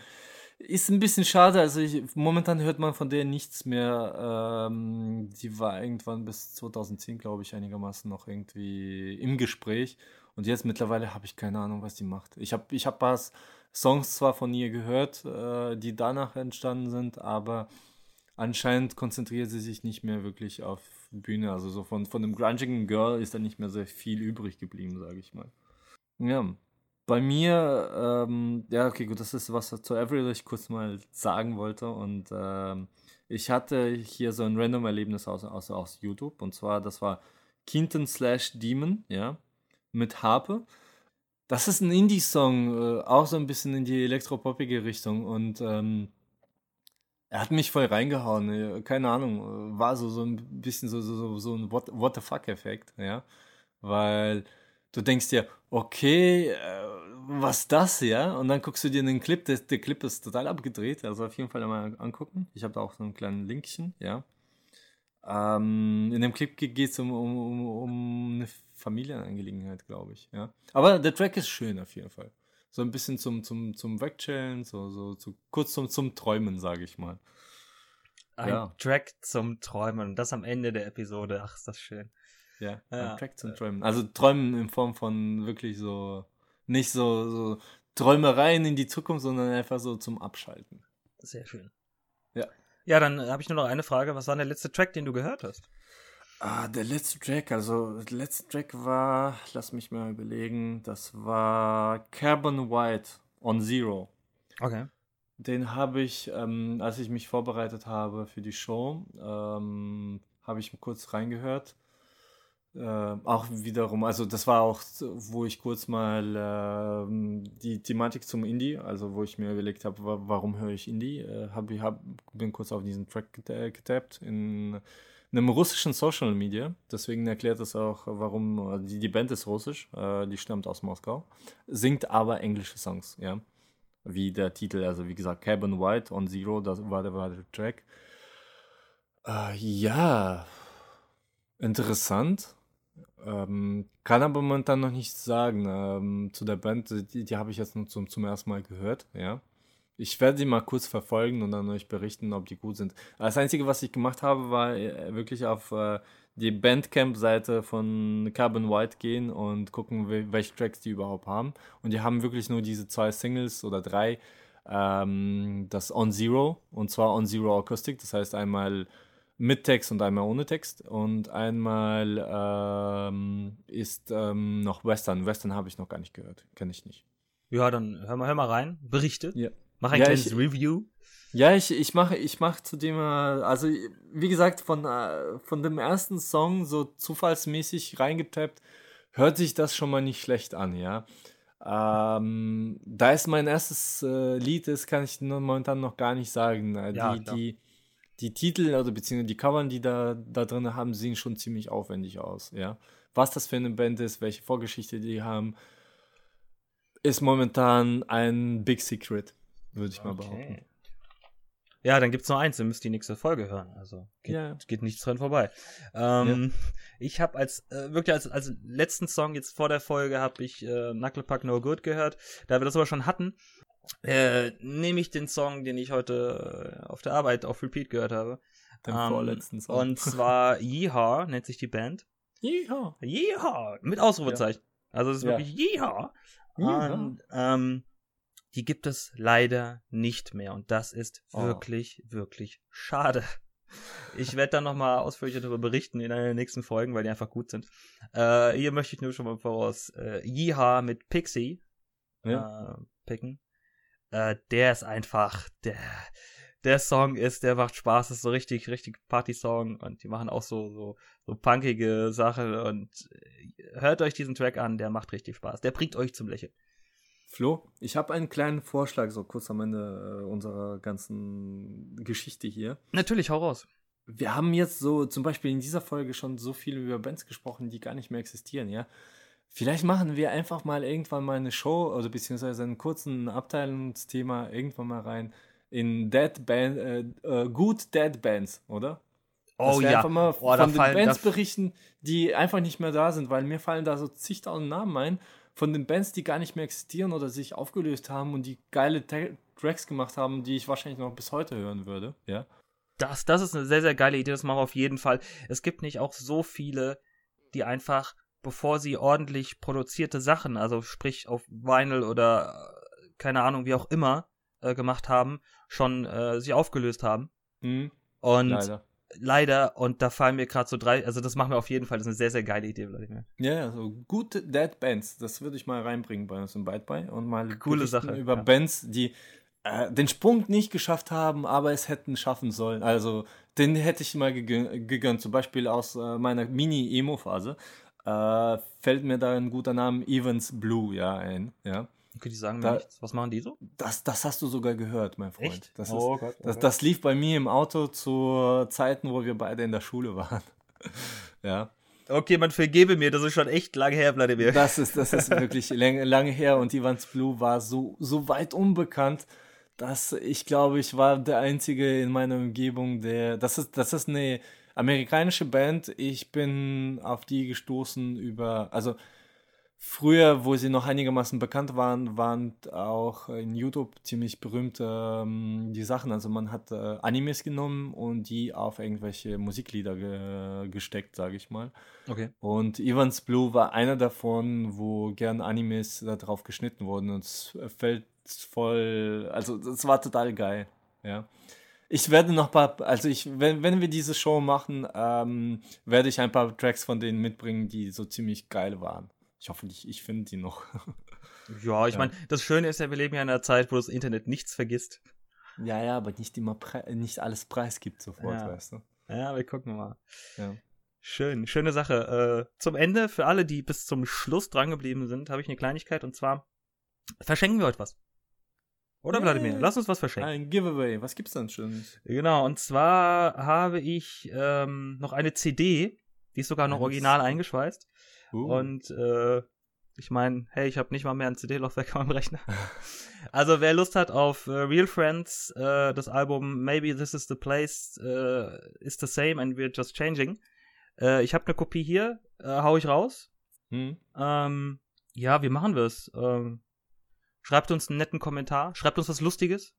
Ist ein bisschen schade, also ich, momentan hört man von der nichts mehr. Ähm, die war irgendwann bis 2010, glaube ich, einigermaßen noch irgendwie im Gespräch. Und jetzt mittlerweile habe ich keine Ahnung, was die macht. Ich habe ich hab paar Songs zwar von ihr gehört, äh, die danach entstanden sind, aber anscheinend konzentriert sie sich nicht mehr wirklich auf Bühne. Also so von, von dem grungigen Girl ist da nicht mehr sehr viel übrig geblieben, sage ich mal. Ja, bei mir, ähm, ja, okay, gut, das ist was zu Avril ich kurz mal sagen wollte. Und ähm, ich hatte hier so ein Random-Erlebnis aus, aus, aus YouTube. Und zwar, das war Kinton slash Demon, ja mit Harpe. Das ist ein Indie-Song, äh, auch so ein bisschen in die elektropoppige Richtung und ähm, er hat mich voll reingehauen. Äh, keine Ahnung, äh, war so, so ein bisschen so, so, so ein What, What the fuck-Effekt, ja. Weil du denkst dir, okay, äh, was das, ja? Und dann guckst du dir den Clip, der, der Clip ist total abgedreht, also auf jeden Fall mal angucken. Ich habe da auch so einen kleinen Linkchen, ja. Ähm, in dem Clip geht es um, um, um, eine Familienangelegenheit, glaube ich. Ja. Aber der Track ist schön auf jeden Fall. so ein bisschen zum, zum, zum Wegchillen, so, so, so kurz zum, zum Träumen, sage ich mal. Ein ja. Track zum Träumen. Und das am Ende der Episode. Ach, ist das schön. Ja, ja. ein Track zum Träumen. Also Träumen in Form von wirklich so, nicht so, so Träumereien in die Zukunft, sondern einfach so zum Abschalten. Sehr schön. Ja. Ja, dann habe ich nur noch eine Frage. Was war der letzte Track, den du gehört hast? Ah, der letzte Track, also der letzte Track war, lass mich mal überlegen, das war Carbon White on Zero. Okay. Den habe ich, ähm, als ich mich vorbereitet habe für die Show, ähm, habe ich kurz reingehört. Äh, auch wiederum, also das war auch, wo ich kurz mal äh, die Thematik zum Indie, also wo ich mir überlegt habe, warum höre ich Indie, äh, hab, hab, bin kurz auf diesen Track getappt in einem russischen Social Media. Deswegen erklärt das auch, warum äh, die, die Band ist russisch, äh, die stammt aus Moskau, singt aber englische Songs, ja. Wie der Titel, also wie gesagt, Cabin White on Zero, das war der, war der Track. Äh, ja, interessant ähm, kann aber momentan noch nichts sagen ähm, zu der Band. Die, die habe ich jetzt nur zum, zum ersten Mal gehört, ja. Ich werde sie mal kurz verfolgen und dann euch berichten, ob die gut sind. Das Einzige, was ich gemacht habe, war äh, wirklich auf äh, die Bandcamp-Seite von Carbon White gehen und gucken, welche Tracks die überhaupt haben. Und die haben wirklich nur diese zwei Singles oder drei. Ähm, das On Zero und zwar On Zero Acoustic, das heißt einmal mit Text und einmal ohne Text. Und einmal ähm, ist ähm, noch Western. Western habe ich noch gar nicht gehört. Kenne ich nicht. Ja, dann hör mal, hör mal rein. Berichte. Ja. Mach ein ja, kleines ich, Review. Ja, ich, ich mache ich mach zu dem, äh, also wie gesagt, von, äh, von dem ersten Song so zufallsmäßig reingetappt, hört sich das schon mal nicht schlecht an, ja. Ähm, da es mein erstes äh, Lied ist, kann ich momentan noch gar nicht sagen. Äh, ja, die, die, die Titel, also beziehungsweise die Covern, die da, da drin haben, sehen schon ziemlich aufwendig aus, ja. Was das für eine Band ist, welche Vorgeschichte die haben, ist momentan ein Big Secret, würde ich okay. mal behaupten. Ja, dann gibt's nur eins, ihr müsst die nächste Folge hören. Also geht, ja. geht nichts dran vorbei. Ähm, ja. Ich habe als äh, wirklich als, als letzten Song jetzt vor der Folge habe ich äh, Knucklepuck No Good gehört. Da wir das aber schon hatten, äh, nehme ich den Song, den ich heute äh, auf der Arbeit auf Repeat gehört habe. Den ähm, vorletzten Song. Und zwar Yeehaw nennt sich die Band. Yeehaw. Yeehaw. Mit Ausrufezeichen. Ja. Also es ist wirklich Yeehaw. Yeehaw. Und ähm, die gibt es leider nicht mehr. Und das ist oh. wirklich, wirklich schade. Ich werde dann nochmal ausführlicher darüber berichten in einer der nächsten Folgen, weil die einfach gut sind. Äh, hier möchte ich nur schon mal voraus äh, Yeehaw mit Pixie ja. äh, picken äh, der ist einfach, der, der Song ist, der macht Spaß, ist so richtig, richtig Party-Song und die machen auch so, so, so punkige Sachen und äh, hört euch diesen Track an, der macht richtig Spaß. Der bringt euch zum Lächeln. Flo, ich habe einen kleinen Vorschlag, so kurz am Ende äh, unserer ganzen Geschichte hier. Natürlich, hau raus. Wir haben jetzt so zum Beispiel in dieser Folge schon so viel über Bands gesprochen, die gar nicht mehr existieren, ja. Vielleicht machen wir einfach mal irgendwann mal eine Show, also beziehungsweise einen kurzen Abteilungsthema irgendwann mal rein in Dead Band, äh, äh, gut Dead Bands, oder? Oh Dass wir ja. Einfach mal oh, von den fallen, Bands berichten, die einfach nicht mehr da sind, weil mir fallen da so zigtausend Namen ein von den Bands, die gar nicht mehr existieren oder sich aufgelöst haben und die geile Tracks gemacht haben, die ich wahrscheinlich noch bis heute hören würde, ja. Das, das ist eine sehr, sehr geile Idee, das machen wir auf jeden Fall. Es gibt nicht auch so viele, die einfach bevor sie ordentlich produzierte Sachen, also sprich auf Vinyl oder äh, keine Ahnung, wie auch immer, äh, gemacht haben, schon äh, sich aufgelöst haben. Mhm. Und leider. leider, und da fallen mir gerade so drei, also das machen wir auf jeden Fall, das ist eine sehr, sehr geile Idee, Vladimir. Ja, ja, so gute Dead Bands, das würde ich mal reinbringen bei uns im Byte by und mal coole Sache über ja. Bands, die äh, den Sprung nicht geschafft haben, aber es hätten schaffen sollen. Also den hätte ich mal gegönnt, zum Beispiel aus äh, meiner Mini-Emo-Phase äh, fällt mir da ein guter Name Evans Blue ja ein. Ja. Okay, die sagen mir nichts. Was machen die so? Das, das hast du sogar gehört, mein Freund. Echt? Das, oh ist, Gott, oh das, das lief bei mir im Auto zu Zeiten, wo wir beide in der Schule waren. ja. Okay, man vergebe mir, das ist schon echt lange her, Vladimir. Das ist, das ist wirklich lange, lange her und Evans Blue war so, so weit unbekannt, dass ich glaube, ich war der Einzige in meiner Umgebung, der. Das ist, das ist eine amerikanische Band. Ich bin auf die gestoßen über, also früher, wo sie noch einigermaßen bekannt waren, waren auch in YouTube ziemlich berühmte ähm, die Sachen. Also man hat äh, Animes genommen und die auf irgendwelche Musiklieder ge gesteckt, sage ich mal. Okay. Und Evans Blue war einer davon, wo gern Animes darauf geschnitten wurden und es fällt voll, also es war total geil, ja. Ich werde noch ein paar, also ich, wenn, wenn wir diese Show machen, ähm, werde ich ein paar Tracks von denen mitbringen, die so ziemlich geil waren. Ich hoffe, ich, ich finde die noch. ja, ich ja. meine, das Schöne ist ja, wir leben ja in einer Zeit, wo das Internet nichts vergisst. Ja, ja, aber nicht immer nicht alles preisgibt sofort, ja. weißt du. Ja, wir gucken mal. Ja. Schön, schöne Sache. Äh, zum Ende, für alle, die bis zum Schluss drangeblieben sind, habe ich eine Kleinigkeit und zwar verschenken wir heute was. Oder yeah. Vladimir? Lass uns was verschenken. Ein Giveaway. Was gibt's denn schon? Genau, und zwar habe ich ähm, noch eine CD, die ist sogar noch original eingeschweißt. Uh. Und äh, ich meine, hey, ich habe nicht mal mehr ein CD-Laufwerk am Rechner. also wer Lust hat auf äh, Real Friends, äh, das Album Maybe This Is the Place äh, is the same and we're just changing. Äh, ich habe eine Kopie hier, äh, hau ich raus. Hm. Ähm, ja, wie machen wir es? Ähm, schreibt uns einen netten Kommentar, schreibt uns was Lustiges.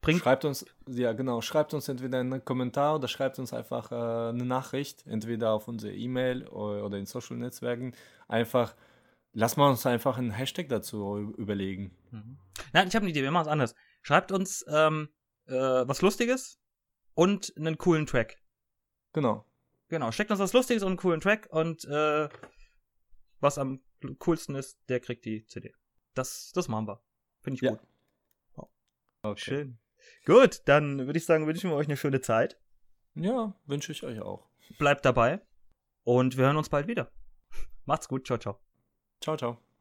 Bringt schreibt uns, ja genau, schreibt uns entweder einen Kommentar oder schreibt uns einfach äh, eine Nachricht, entweder auf unsere E-Mail oder, in Social Netzwerken. Einfach, lass mal uns einfach einen Hashtag dazu überlegen. Mhm. Nein, ich habe eine Idee, wir machen es anders. Schreibt uns ähm, äh, was Lustiges und einen coolen Track. Genau. Genau, steckt uns was Lustiges und einen coolen Track und äh, was am coolsten ist, der kriegt die CD. Das, das machen wir. Finde ich ja. gut. Oh. Okay. Schön. Gut, dann würde ich sagen, wünschen wir euch eine schöne Zeit. Ja, wünsche ich euch auch. Bleibt dabei und wir hören uns bald wieder. Macht's gut. Ciao, ciao. Ciao, ciao.